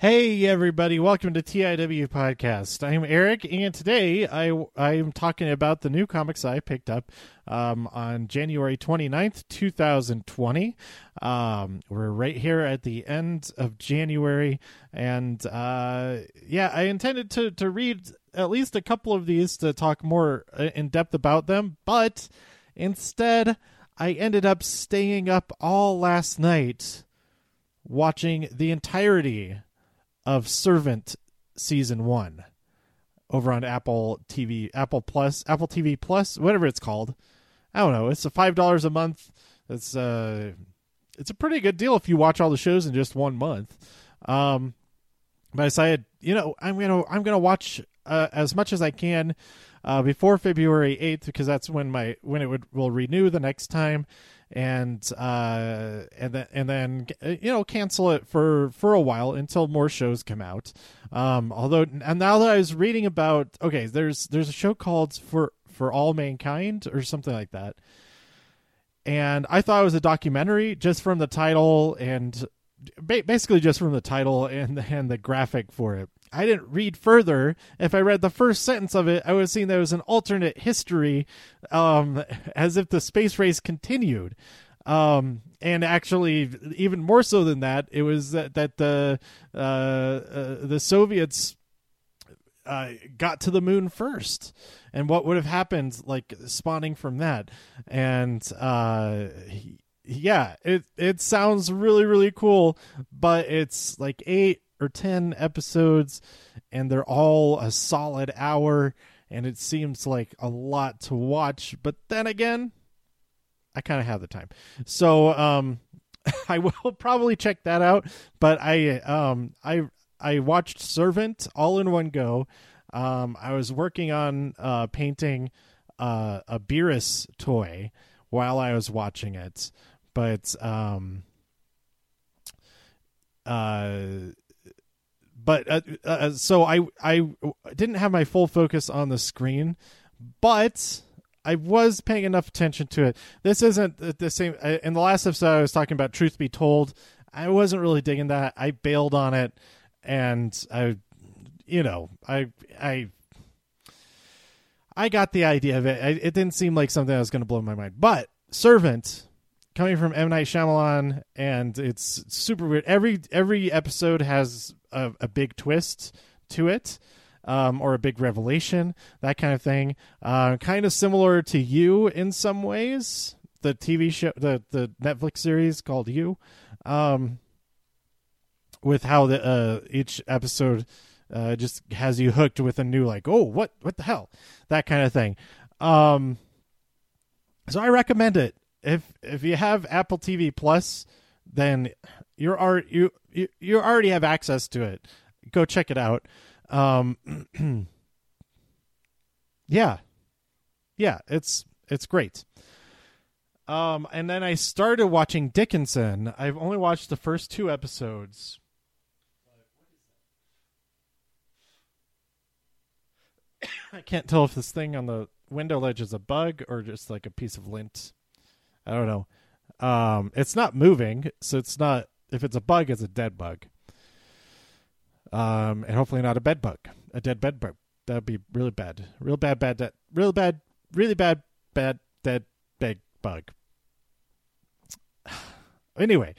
Hey everybody, welcome to TIW podcast. I'm Eric and today I I'm talking about the new comics I picked up um, on January 29th, 2020. Um, we're right here at the end of January and uh, yeah, I intended to to read at least a couple of these to talk more uh, in depth about them, but instead I ended up staying up all last night watching the entirety of Servant season one over on Apple TV, Apple Plus, Apple TV Plus, whatever it's called. I don't know. It's a five dollars a month. It's uh, it's a pretty good deal if you watch all the shows in just one month. Um, but I decided, you know, I'm gonna I'm gonna watch uh, as much as I can uh, before February eighth because that's when my when it would will renew the next time and uh, and then and then you know cancel it for for a while until more shows come out. Um, although and now that I was reading about okay, there's there's a show called for for all mankind or something like that, and I thought it was a documentary just from the title and basically just from the title and and the graphic for it. I didn't read further. If I read the first sentence of it, I would have seen there was an alternate history, um, as if the space race continued. Um, and actually, even more so than that, it was that, that the uh, uh, the Soviets uh, got to the moon first, and what would have happened, like spawning from that, and uh, yeah, it it sounds really really cool, but it's like eight or 10 episodes and they're all a solid hour and it seems like a lot to watch. But then again i kind of have the time. So um i will probably check that out but i um i i watched servant all in one go. Um i was working on uh painting uh a beerus toy while i was watching it but um uh but uh, uh, so I I didn't have my full focus on the screen, but I was paying enough attention to it. This isn't the same. Uh, in the last episode, I was talking about Truth Be Told. I wasn't really digging that. I bailed on it, and I, you know, I I I got the idea of it. I, it didn't seem like something that was going to blow my mind. But Servant, coming from M Night Shyamalan, and it's super weird. Every every episode has a, a big twist to it. Um, or a big revelation, that kind of thing. Uh, kind of similar to you in some ways. The TV show, the the Netflix series called You, um, with how the uh, each episode uh, just has you hooked with a new like, oh, what what the hell, that kind of thing. Um, so I recommend it if if you have Apple TV Plus, then you're already you you, you already have access to it. Go check it out. Um, yeah, yeah, it's it's great. Um, and then I started watching Dickinson. I've only watched the first two episodes. I can't tell if this thing on the window ledge is a bug or just like a piece of lint. I don't know. Um, it's not moving, so it's not. If it's a bug, it's a dead bug. Um, and hopefully not a bed bug, a dead bed bug. That'd be really bad, real bad, bad, dead, real bad, really bad, bad, dead, big bug. anyway,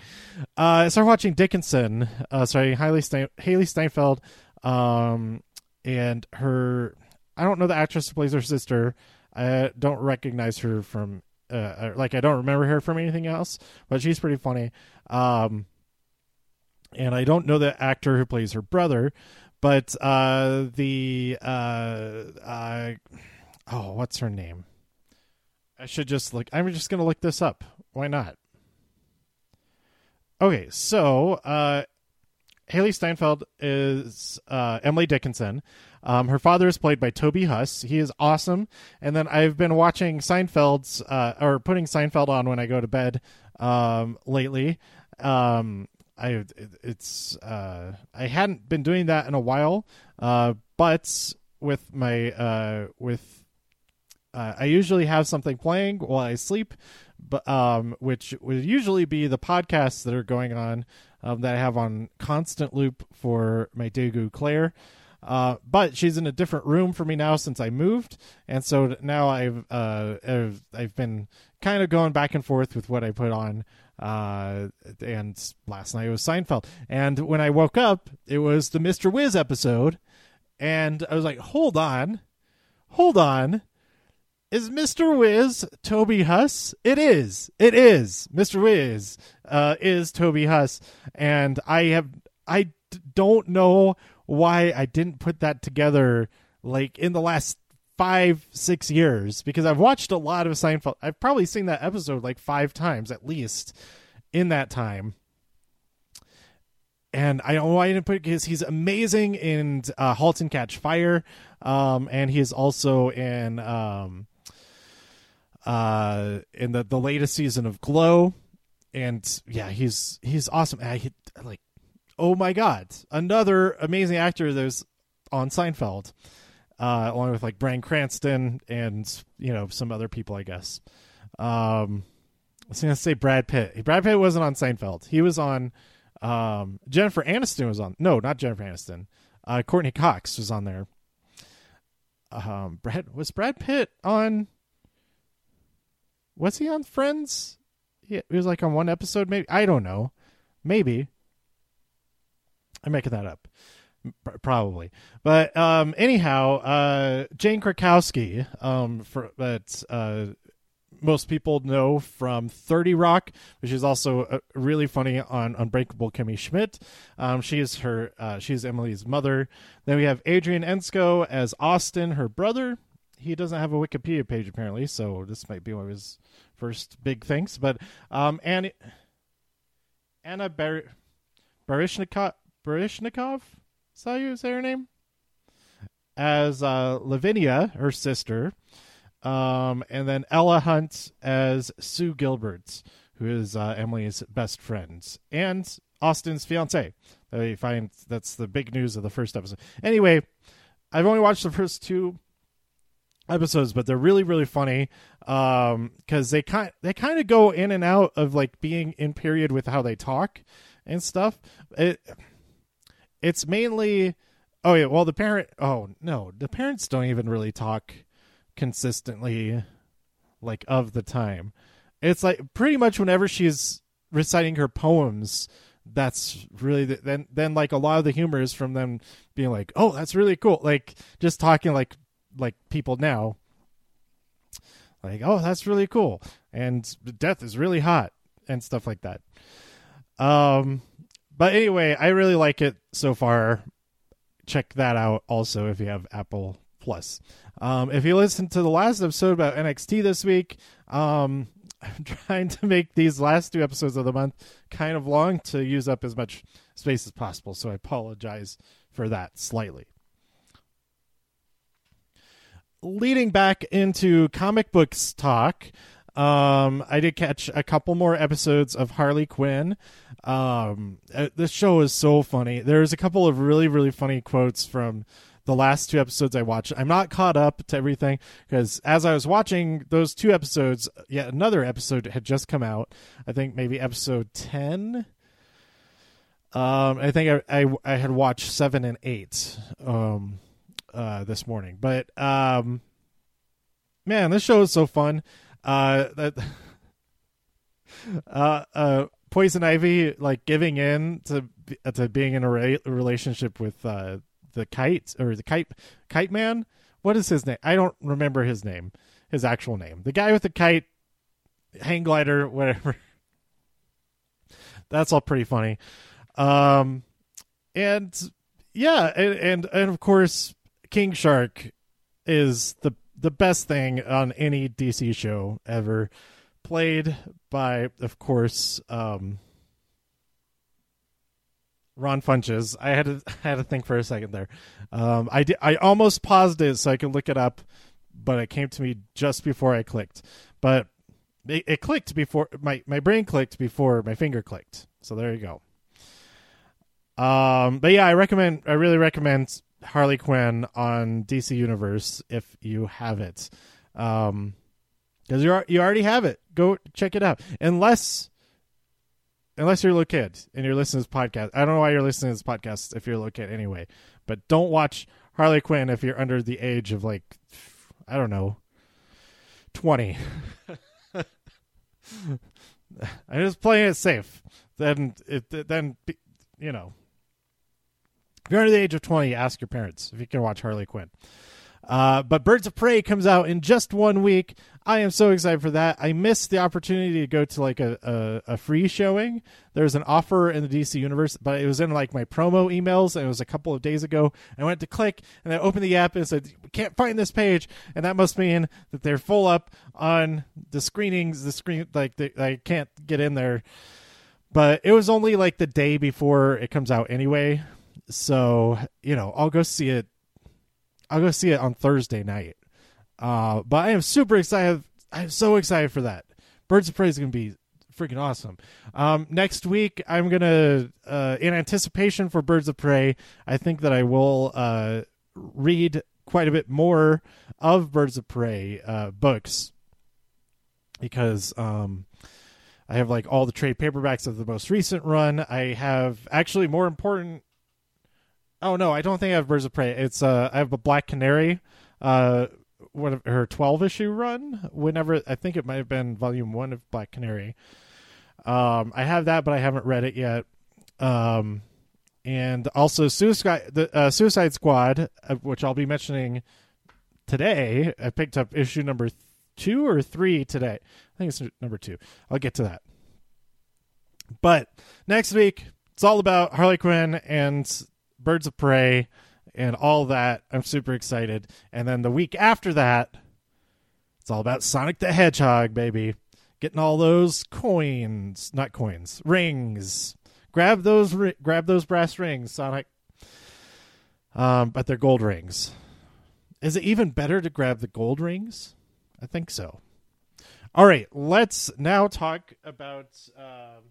uh, I started watching Dickinson. Uh, sorry, Haley, Stein- Hailee Steinfeld, um, and her. I don't know the actress who plays her sister. I don't recognize her from uh, uh, like I don't remember her from anything else, but she's pretty funny. Um, and I don't know the actor who plays her brother, but uh, the uh, uh, oh, what's her name? I should just look. I'm just gonna look this up. Why not? Okay, so uh, Hailee Steinfeld is uh, Emily Dickinson. Um, her father is played by Toby Huss. He is awesome. And then I've been watching Seinfeld's uh, or putting Seinfeld on when I go to bed um, lately. Um, I it's uh, I hadn't been doing that in a while, uh, but with my uh, with uh, I usually have something playing while I sleep, but um, which would usually be the podcasts that are going on um, that I have on constant loop for my Daegu Claire. Uh, but she's in a different room for me now since I moved, and so now I've uh, I've, I've been kind of going back and forth with what I put on. Uh, and last night it was Seinfeld, and when I woke up, it was the Mister Wiz episode, and I was like, "Hold on, hold on." Is Mr. Wiz Toby Huss? It is. It is. Mr. Wiz uh, is Toby Huss, and I have I don't know why I didn't put that together like in the last five six years because I've watched a lot of Seinfeld. I've probably seen that episode like five times at least in that time. And I don't know why I didn't put because he's amazing in uh, *Halt and Catch Fire*, um, and he is also in um, uh in the the latest season of Glow, and yeah, he's he's awesome. I like, oh my god, another amazing actor that's on Seinfeld, uh, along with like Bryan Cranston and you know some other people, I guess. Um, I was gonna say Brad Pitt. Brad Pitt wasn't on Seinfeld. He was on. Um, Jennifer Aniston was on. No, not Jennifer Aniston. Uh, Courteney Cox was on there. Um, Brad was Brad Pitt on was he on Friends? He, he was like on one episode, maybe. I don't know. Maybe. I'm making that up. Probably, but um, anyhow, uh, Jane Krakowski, um, for that uh, most people know from 30 Rock, which is also uh, really funny on Unbreakable Kimmy Schmidt. Um, she is her, uh, she's Emily's mother. Then we have Adrian Entwistle as Austin, her brother. He doesn't have a Wikipedia page apparently, so this might be one of his first big things. But um, Annie, Anna Bar- Baryshnikov, Baryshnikov, that you say her name? As uh, Lavinia, her sister, um, and then Ella Hunt as Sue Gilberts, who is uh, Emily's best friend and Austin's fiance. I find that's the big news of the first episode. Anyway, I've only watched the first two episodes, but they're really really funny because um, they kind they kind of go in and out of like being in period with how they talk and stuff. It it's mainly oh yeah well the parent oh no the parents don't even really talk consistently like of the time. It's like pretty much whenever she's reciting her poems that's really the, then then like a lot of the humor is from them being like oh that's really cool. Like just talking like like people now. Like oh that's really cool. And death is really hot and stuff like that. Um but anyway i really like it so far. Check that out also if you have apple plus. Um if you listened to the last episode about nxt this week um i'm trying to make these last two episodes of the month kind of long to use up as much space as possible so i apologize for that slightly. Leading back into comic books talk, um, I did catch a couple more episodes of Harley Quinn. Um, uh, this show is so funny. There's a couple of really, really funny quotes from the last two episodes I watched. I'm not caught up to everything because as I was watching those two episodes, yet another episode had just come out. I think maybe episode 10. Um, I think I, I, I had watched seven and eight. Um, uh, this morning. But um, man, this show is so fun. Uh, that uh, uh, Poison Ivy like giving in to to being in a re- relationship with uh, the kite or the kite kite man. What is his name? I don't remember his name, his actual name. The guy with the kite, hang glider, whatever. That's all pretty funny. Um, and yeah, and, and and of course King Shark is the the best thing on any DC show ever. Played by, of course, um, Ron Funches. I had to I had to think for a second there. Um, I did, I almost paused it so I could look it up, but it came to me just before I clicked. But it, it clicked before my my brain clicked before my finger clicked. So there you go. Um, but yeah, I recommend. I really recommend Harley Quinn on DC Universe if you have it. Um, because you you already have it. Go check it out. Unless unless you're a little kid and you're listening to this podcast. I don't know why you're listening to this podcast if you're a little kid anyway, but don't watch Harley Quinn if you're under the age of like, I don't know, 20. I'm just playing it safe. Then, it, then, you know, if you're under the age of 20, ask your parents if you can watch Harley Quinn. Uh, but Birds of Prey comes out in just one week. I am so excited for that. I missed the opportunity to go to like a, a, a free showing. There's an offer in the DC universe, but it was in like my promo emails, and it was a couple of days ago. I went to click, and I opened the app and said, "We can't find this page," and that must mean that they're full up on the screenings. The screen like I can't get in there. But it was only like the day before it comes out anyway, so you know I'll go see it. I'll go see it on Thursday night. Uh, but I am super excited. I'm so excited for that. Birds of Prey is going to be freaking awesome. Um, next week, I'm to, uh, in anticipation for Birds of Prey, I think that I will uh, read quite a bit more of Birds of Prey uh, books because um, I have like all the trade paperbacks of the most recent run. I have actually more important. Oh no, I don't think I have Birds of Prey. It's uh, I have a Black Canary uh, one of her 12 issue run whenever i think it might have been volume one of black canary. Um i have that but i haven't read it yet. Um and also suicide the uh, suicide squad uh, which i'll be mentioning today i picked up issue number two or three today. I think it's number two. I'll get to that. But next week it's all about harley quinn and birds of prey and all that. I'm super excited. And then the week after that, it's all about Sonic the Hedgehog, baby. Getting all those coins, not coins, rings. Grab those, grab those brass rings, Sonic. Um, but they're gold rings. Is it even better to grab the gold rings? I think so. All right, let's now talk about. Um,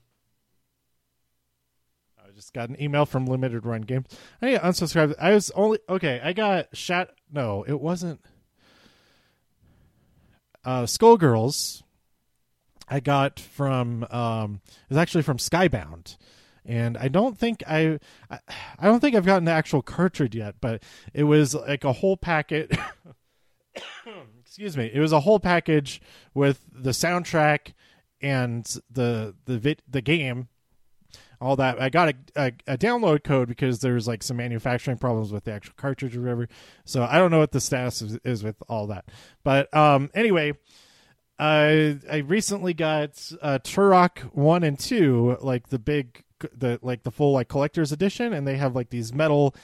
just got an email from Limited Run Games. I need to unsubscribe. I was only okay. I got shot. No, it wasn't. Uh, Skullgirls. I got from um, it was actually from Skybound, and I don't think I, I, I don't think I've gotten the actual cartridge yet, but it was like a whole packet. excuse me. It was a whole package with the soundtrack and the the the game all that. I got a, a, a, download code because there's like some manufacturing problems with the actual cartridge or whatever. So I don't know what the status is, is with all that. But um, anyway, I I recently got uh, Turok one and two, like the big the like the full like collector's edition, and they have like these metal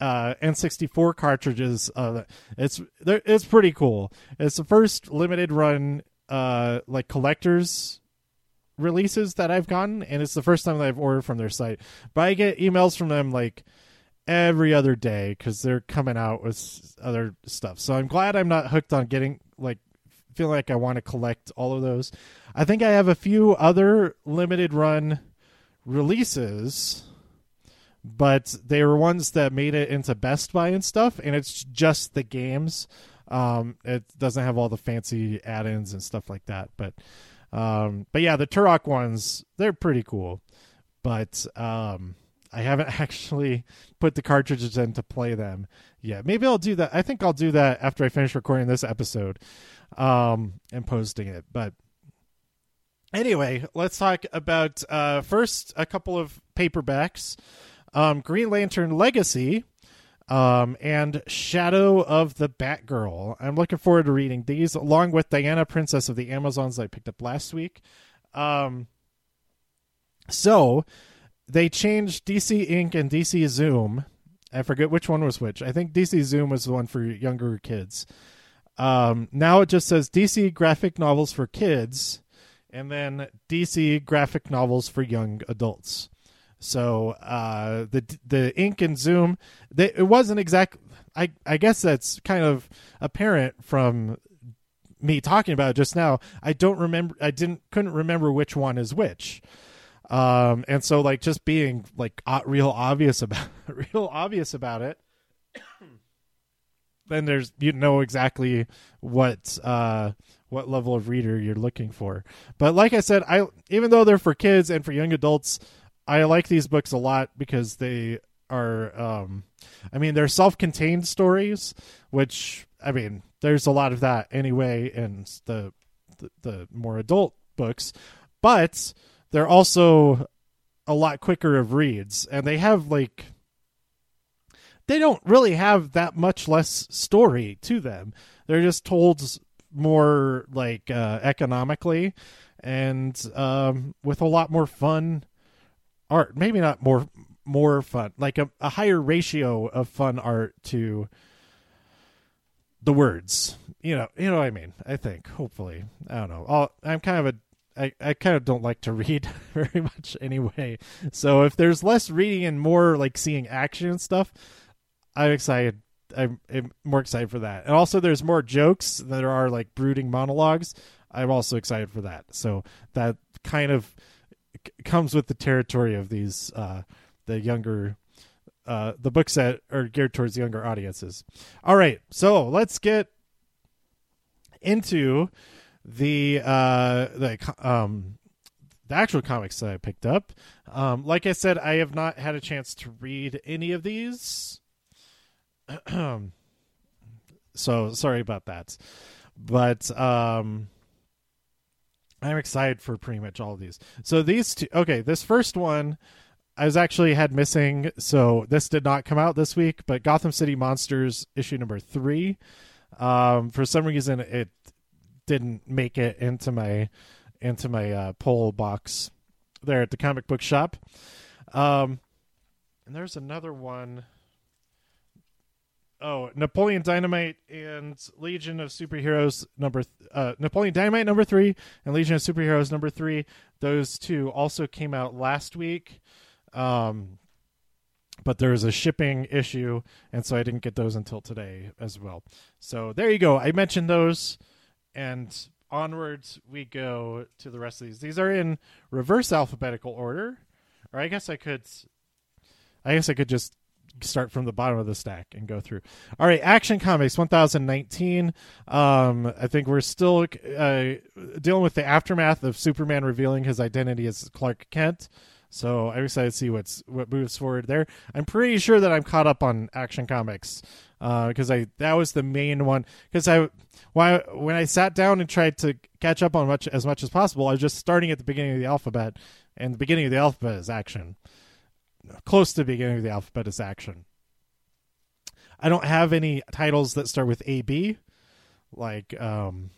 uh, N64 cartridges. Uh, it's it's pretty cool. It's the first limited run uh, like collector's releases that I've gotten, and it's the first time that I've ordered from their site. But I get emails from them like every other day because they're coming out with other stuff. So I'm glad I'm not hooked on getting like feel like I want to collect all of those. I think I have a few other limited run releases, but they were ones that made it into Best Buy and stuff, and it's just the games. Um, it doesn't have all the fancy add-ins and stuff like that, but um, but yeah, the Turok ones, they're pretty cool. But um, I haven't actually put the cartridges in to play them yet. Maybe I'll do that. I think I'll do that after I finish recording this episode um, and posting it. But anyway, let's talk about uh, first a couple of paperbacks. Um, Green Lantern Legacy um, and Shadow of the Batgirl. I'm looking forward to reading these along with Diana, Princess of the Amazons, I picked up last week. Um, so they changed DC Ink and DC Zoom. I forget which one was which. I think DC Zoom was the one for younger kids. Um, now it just says DC graphic novels for kids, and then DC graphic novels for young adults. So uh, the the ink and zoom, they, it wasn't exact. I I guess that's kind of apparent from me talking about it just now. I don't remember. I didn't couldn't remember which one is which. Um, and so like just being like real obvious about real obvious about it. then there's you know exactly what uh what level of reader you're looking for. But like I said, I even though they're for kids and for young adults, I like these books a lot because they are um I mean they're self-contained stories, which I mean there's a lot of that anyway in the the, the more adult books, but they're also a lot quicker of reads and they have like they don't really have that much less story to them. They're just told more like uh, economically and um, with a lot more fun art. Maybe not more more fun, like a, a higher ratio of fun art to the words. You know, you know what I mean. I think hopefully I don't know. I'll, I'm kind of a I, I kind of don't like to read very much anyway. So if there's less reading and more like seeing action and stuff, I'm excited. I'm, I'm, more excited for that. And also, there's more jokes there are like brooding monologues. I'm also excited for that. So that kind of comes with the territory of these uh, the younger uh, the books that are geared towards younger audiences. All right, so let's get into the uh, the um, the actual comics that I picked up. Um, like I said, I have not had a chance to read any of these. so sorry about that, but um, I'm excited for pretty much all of these. So these two, okay, this first one. I was actually had missing, so this did not come out this week. But Gotham City Monsters issue number three, um, for some reason it didn't make it into my into my uh, poll box there at the comic book shop. Um, and there's another one oh Napoleon Dynamite and Legion of Superheroes number th- uh, Napoleon Dynamite number three and Legion of Superheroes number three. Those two also came out last week, um, but there was a shipping issue, and so I didn't get those until today as well. So there you go. I mentioned those, and onwards we go to the rest of these. These are in reverse alphabetical order, or I guess I could. I guess I could just start from the bottom of the stack and go through. All right, Action Comics 1019. Um, I think we're still uh, dealing with the aftermath of Superman revealing his identity as Clark Kent. So I'm excited to see what's what moves forward there. I'm pretty sure that I'm caught up on Action Comics because uh, I that was the main one. Because I I when I sat down and tried to catch up on much as much as possible, I was just starting at the beginning of the alphabet, and the beginning of the alphabet is action close to the beginning of the alphabet is action. I don't have any titles that start with AB, like um,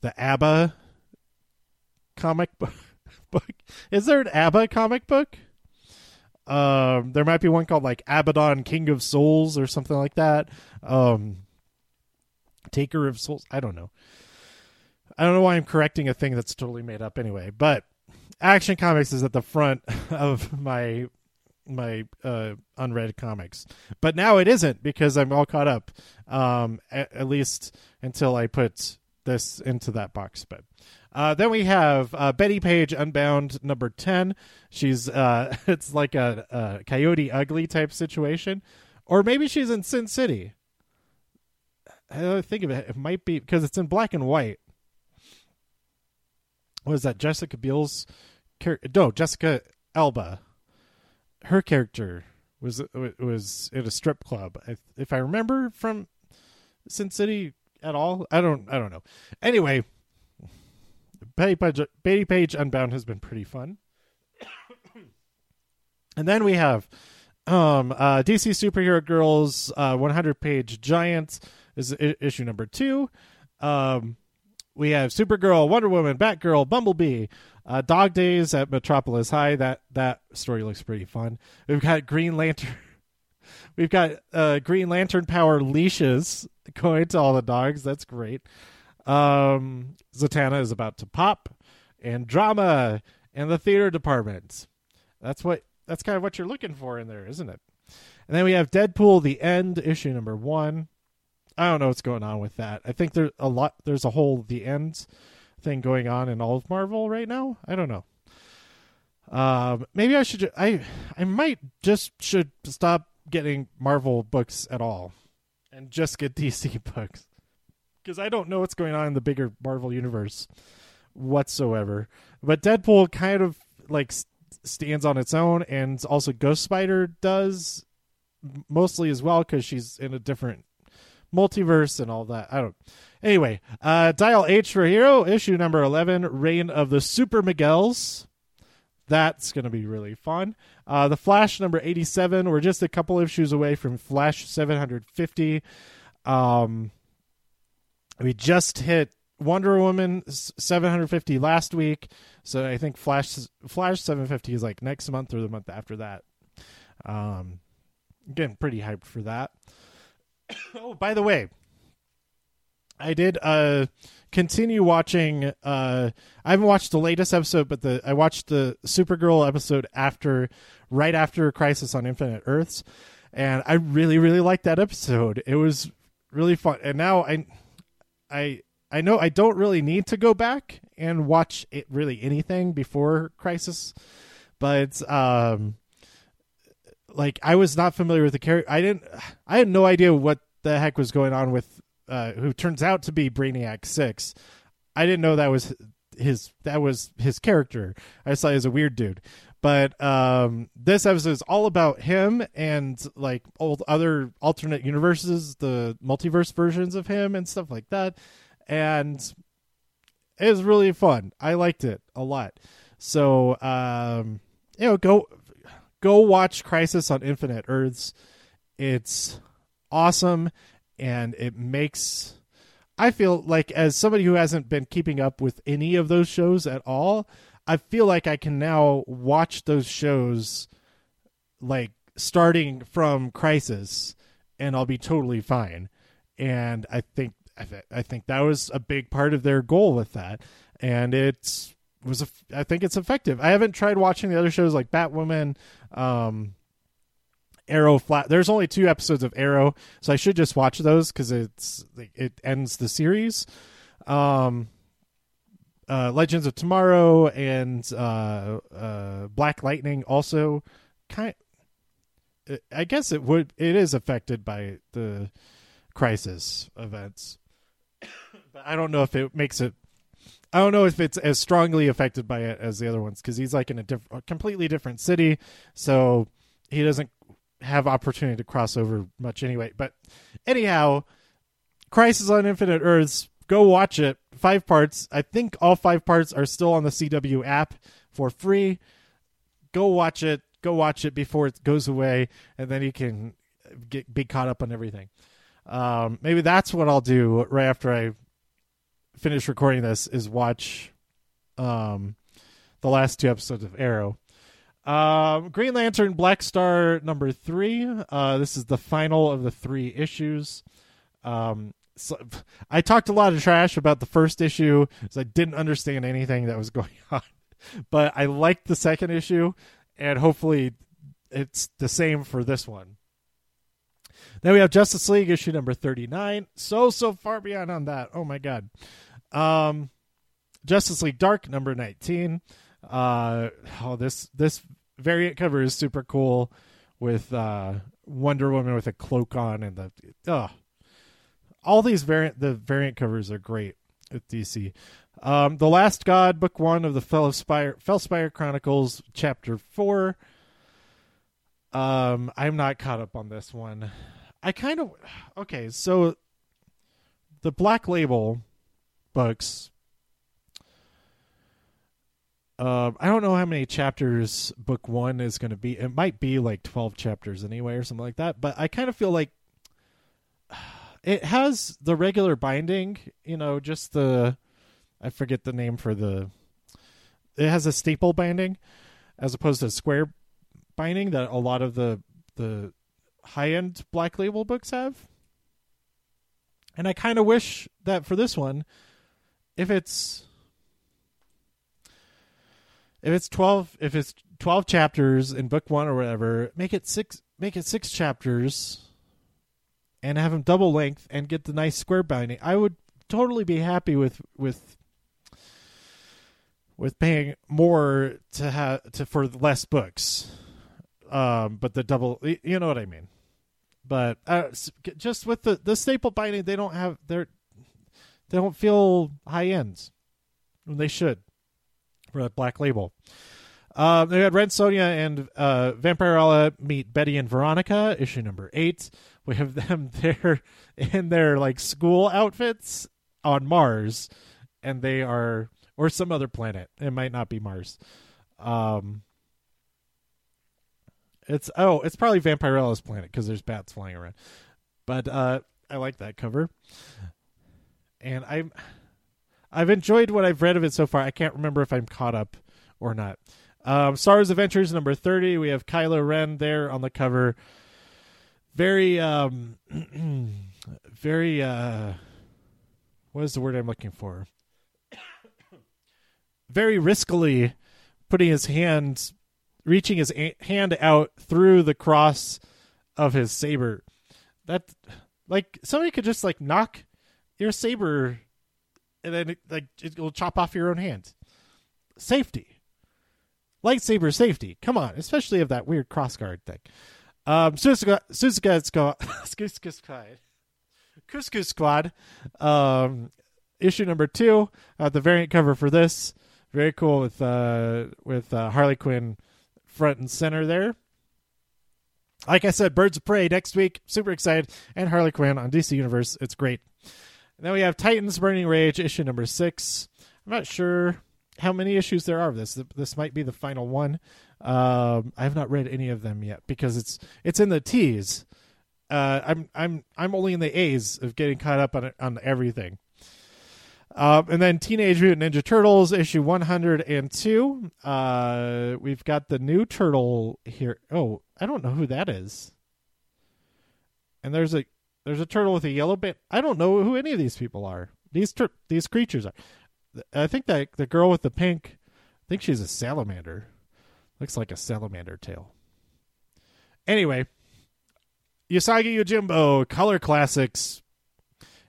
the ABBA comic book. Is there an ABBA comic book? Um, there might be one called like Abaddon, King of Souls, or something like that. Um, Taker of Souls. I don't know. I don't know why I'm correcting a thing that's totally made up anyway. But Action Comics is at the front of my my uh, unread comics. But now it isn't because I'm all caught up. Um, at, at, least until I put this into that box. But uh, then we have uh, Bettie Page Unbound number ten. She's uh, it's like a, a, Coyote Ugly type situation, or maybe she's in Sin City. I think of it. It might be because it's in black and white. What is that? Jessica Biel's? No, Jessica Alba her character was was at a strip club. If I remember from Sin City at all, I don't I don't know. Anyway, Bettie Page, Bettie Page Unbound has been pretty fun. and then we have um, uh, DC Superhero Girls uh, 100 page Giants is issue number two. Um, we have Supergirl, Wonder Woman, Batgirl, Bumblebee, uh, Dog Days at Metropolis High. That that story looks pretty fun. We've got Green Lantern. We've got uh, Green Lantern power leashes going to all the dogs. That's great. Um, Zatanna is about to pop, and drama and the theater department. That's what. That's kind of what you're looking for in there, isn't it? And then we have Deadpool: The End, issue number one. I don't know what's going on with that. I think there's a lot. There's a whole the end thing going on in all of Marvel right now. I don't know. Um, maybe I should. I I might just should stop getting Marvel books at all, and just get DC books because I don't know what's going on in the bigger Marvel universe whatsoever. But Deadpool kind of like stands on its own, and also Ghost Spider does mostly as well because she's in a different multiverse and all that. I don't. Anyway, uh, Dial H for Hero, issue number 11, Reign of the Super Miguels. That's going to be really fun. Uh, the Flash number 87, we're just a couple issues away from Flash 750. Um, we just hit Wonder Woman 750 last week, so I think Flash Flash 750 is like next month or the month after that. Um, getting pretty hyped for that. oh, by the way, I did uh continue watching uh I haven't watched the latest episode but the I watched the Supergirl episode after right after Crisis on Infinite Earths and I really really liked that episode. It was really fun. And now I I I know I don't really need to go back and watch it really anything before Crisis but um like I was not familiar with the character. I didn't I had no idea what the heck was going on with uh, who turns out to be Brainiac Six. I didn't know that was his that was his character. I saw he was a weird dude. But um, this episode is all about him and like old other alternate universes, the multiverse versions of him and stuff like that. And it was really fun. I liked it a lot. So um, you know, go go watch Crisis on Infinite Earths. It's awesome and it makes I feel like as somebody who hasn't been keeping up with any of those shows at all, I feel like I can now watch those shows like starting from Crisis and I'll be totally fine. And I think I, th- I think that was a big part of their goal with that and it's was a, I think it's effective. I haven't tried watching the other shows like Batwoman um Arrow flat. There's only two episodes of Arrow, so I should just watch those because it's it ends the series. Um, uh, Legends of Tomorrow and uh, uh, Black Lightning also kind. I guess it would. It is affected by the crisis events, but I don't know if it makes it. I don't know if it's as strongly affected by it as the other ones because he's like in a, diff- a completely different city, so he doesn't have opportunity to cross over much anyway. But anyhow, Crisis on Infinite Earths, go watch it. Five parts. I think all five parts are still on the CW app for free. Go watch it. Go watch it before it goes away, and then you can get be caught up on everything. Um, maybe that's what I'll do right after I finish recording this. Is watch um, the last two episodes of Arrow um, Green Lantern Black Star number three. Uh, this is the final of the three issues. Um, so I talked a lot of trash about the first issue because I didn't understand anything that was going on, but I liked the second issue, and hopefully it's the same for this one. Then we have Justice League issue number 39. So, so far beyond on that. Oh my God. Um, Justice League Dark number 19. Uh, oh, this, this variant cover is super cool with uh, Wonder Woman with a cloak on and the oh, all these variant the variant covers are great at DC. Um, the Last God, book one of the Fellspyre Fellspyre Chronicles, chapter four. Um, I'm not caught up on this one. I kind of okay. So the Black Label books uh, I don't know how many chapters book one is going to be. It might be like 12 chapters anyway or something like that. But I kind of feel like it has the regular binding, you know, just the, I forget the name for the, it has a staple binding as opposed to square binding that a lot of the, the high end black label books have. And I kind of wish that for this one, if it's if it's 12 if it's 12 chapters in book 1 or whatever make it 6 make it 6 chapters and have them double length and get the nice square binding i would totally be happy with with with paying more to have to for less books um but the double you know what i mean but uh, just with the the staple binding, they don't have they're they don't feel high ends they should for that black label. Uh, they had Red Sonja and uh, Vampirella meet Betty and Veronica, issue number eight. We have them there in their like school outfits on Mars, and they are or some other planet. It might not be Mars. Um, it's oh, it's probably Vampirella's planet because there's bats flying around. But uh, I like that cover, and I'm I've enjoyed what I've read of it so far. I can't remember if I'm caught up or not. Um, Star Wars Adventures number thirty. We have Kylo Ren there on the cover. Very um, very uh, what is the word I'm looking for? very riskily putting his hand reaching his hand out through the cross of his saber. That like somebody could just like knock your saber and then it, like it will chop off your own hand. Safety. Lightsaber safety. Come on, especially of that weird crossguard thing. Um Suzuka Suzuka Squad Couscous Squad. Um issue number two. Uh, the variant cover for this. Very cool with uh with uh, Harley Quinn front and center there. Like I said, Birds of Prey next week. Super excited. And Harley Quinn on DC Universe. It's great. And then we have Titans Burning Rage, issue number six. I'm not sure how many issues there are of this. This might be the final one. Um, I have not read any of them yet because it's it's in the T's. Uh, I'm I'm I'm only in the A's of getting caught up on on everything. Uh, and then Teenage Mutant Ninja Turtles issue 102. Uh, we've got the new turtle here. Oh, I don't know who that is. And there's a there's a turtle with a yellow bit. I don't know who any of these people are. These tur- these creatures are. I think that the girl with the pink. I think she's a salamander. Looks like a salamander tail. Anyway, Usagi Yojimbo Color Classics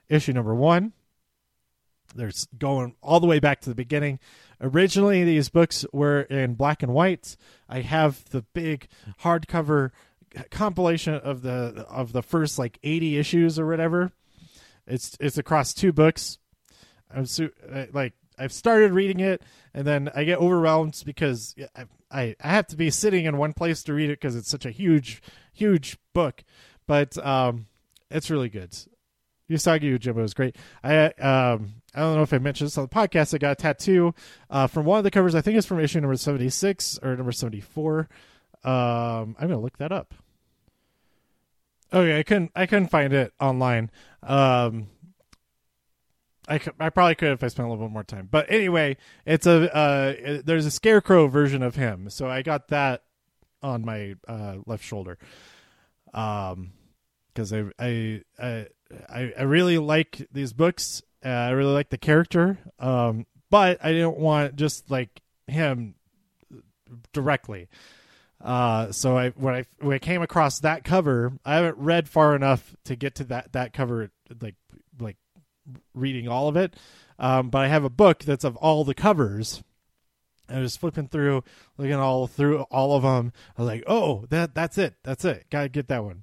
issue number one. There's going all the way back to the beginning. Originally, these books were in black and white. I have the big hardcover compilation of the of the first like 80 issues or whatever. It's it's across two books. I'm su- like I've started reading it and then I get overwhelmed because I, I I have to be sitting in one place to read it because it's such a huge huge book. But um, it's really good. Usagi Yojimbo is great. I um I don't know if I mentioned this on the podcast. I got a tattoo uh, from one of the covers. I think it's from issue number seventy six or number seventy four. Um, I'm gonna look that up. Okay, I couldn't I couldn't find it online. Um, I, I probably could if I spent a little bit more time. But anyway, it's a uh, there's a scarecrow version of him, so I got that on my uh, left shoulder. Um, because I I I I really like these books. Uh, I really like the character. Um, but I didn't want just like him directly. Uh, so I when I when I came across that cover, I haven't read far enough to get to that that cover like like reading all of it. Um, but I have a book that's of all the covers. I was flipping through, looking all through all of them. I was like, "Oh, that that's it. That's it. Got to get that one."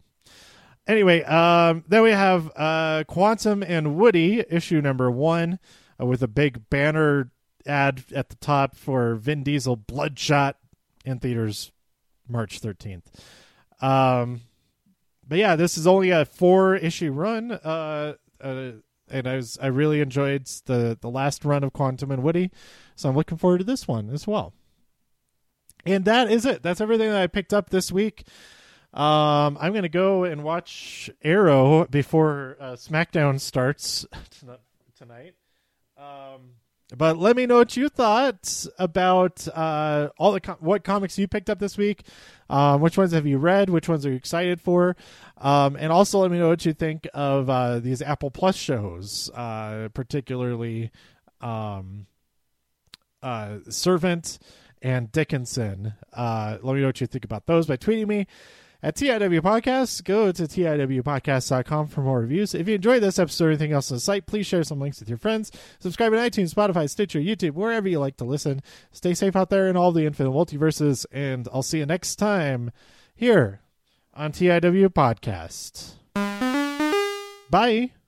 Anyway, um, then we have uh, Quantum and Woody issue number one uh, with a big banner ad at the top for Vin Diesel Bloodshot in theaters March 13th. Um, but yeah, this is only a four issue run. Uh, uh, and I was I really enjoyed the the last run of Quantum and Woody, so I'm looking forward to this one as well. And that is it. That's everything that I picked up this week. Um, I'm gonna go and watch Arrow before uh, SmackDown starts tonight. Um, but let me know what you thought about uh, all the com- what comics you picked up this week. Um, which ones have you read? Which ones are you excited for? Um, and also let me know what you think of uh, these Apple Plus shows, uh, particularly um, uh, Servant and Dickinson. Uh, let me know what you think about those by tweeting me at TIW Podcasts. Go to TIWpodcast.com for more reviews. If you enjoyed this episode or anything else on the site, please share some links with your friends. Subscribe on iTunes, Spotify, Stitcher, YouTube, wherever you like to listen. Stay safe out there in all the infinite multiverses, and I'll see you next time here on TIW Podcast. Bye.